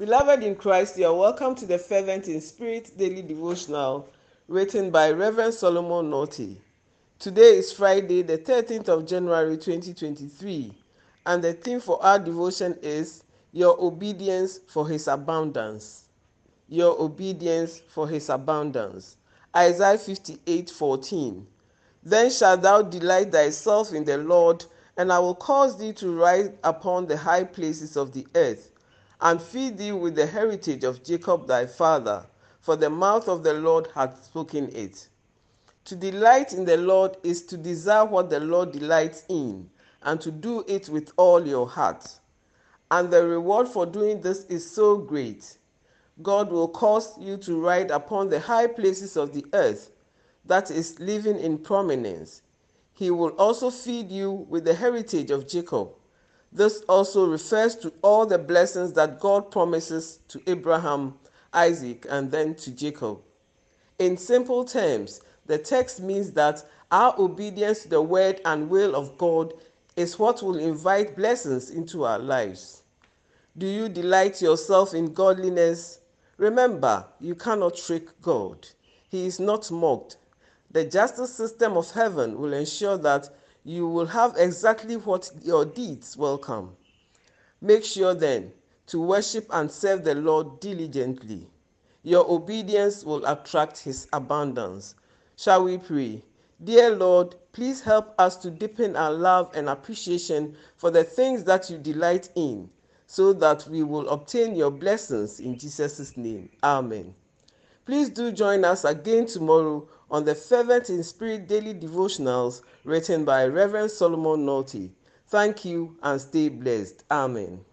Beloved in Christ, you are welcome to the Fervent in Spirit daily devotional written by Reverend Solomon Nortey. Today is Friday, the 13th of January 2023, and the theme for our devotion is Your Obedience for His Abundance. Your Obedience for His Abundance. Isaiah 58 14. Then shalt thou delight thyself in the Lord, and I will cause thee to ride upon the high places of the earth and feed thee with the heritage of Jacob thy father, for the mouth of the Lord hath spoken it. To delight in the Lord is to desire what the Lord delights in, and to do it with all your heart. And the reward for doing this is so great. God will cause you to ride upon the high places of the earth, that is, living in prominence. He will also feed you with the heritage of Jacob this also refers to all the blessings that God promises to Abraham, Isaac, and then to Jacob. In simple terms, the text means that our obedience to the word and will of God is what will invite blessings into our lives. Do you delight yourself in godliness? Remember, you cannot trick God. He is not mocked. The justice system of heaven will ensure that you will have exactly what your deeds welcome. Make sure then to worship and serve the Lord diligently. Your obedience will attract his abundance. Shall we pray? Dear Lord, please help us to deepen our love and appreciation for the things that you delight in, so that we will obtain your blessings in Jesus' name. Amen. Please do join us again tomorrow on the Fervent in Spirit daily devotionals written by Reverend Solomon Naughty. Thank you and stay blessed. Amen.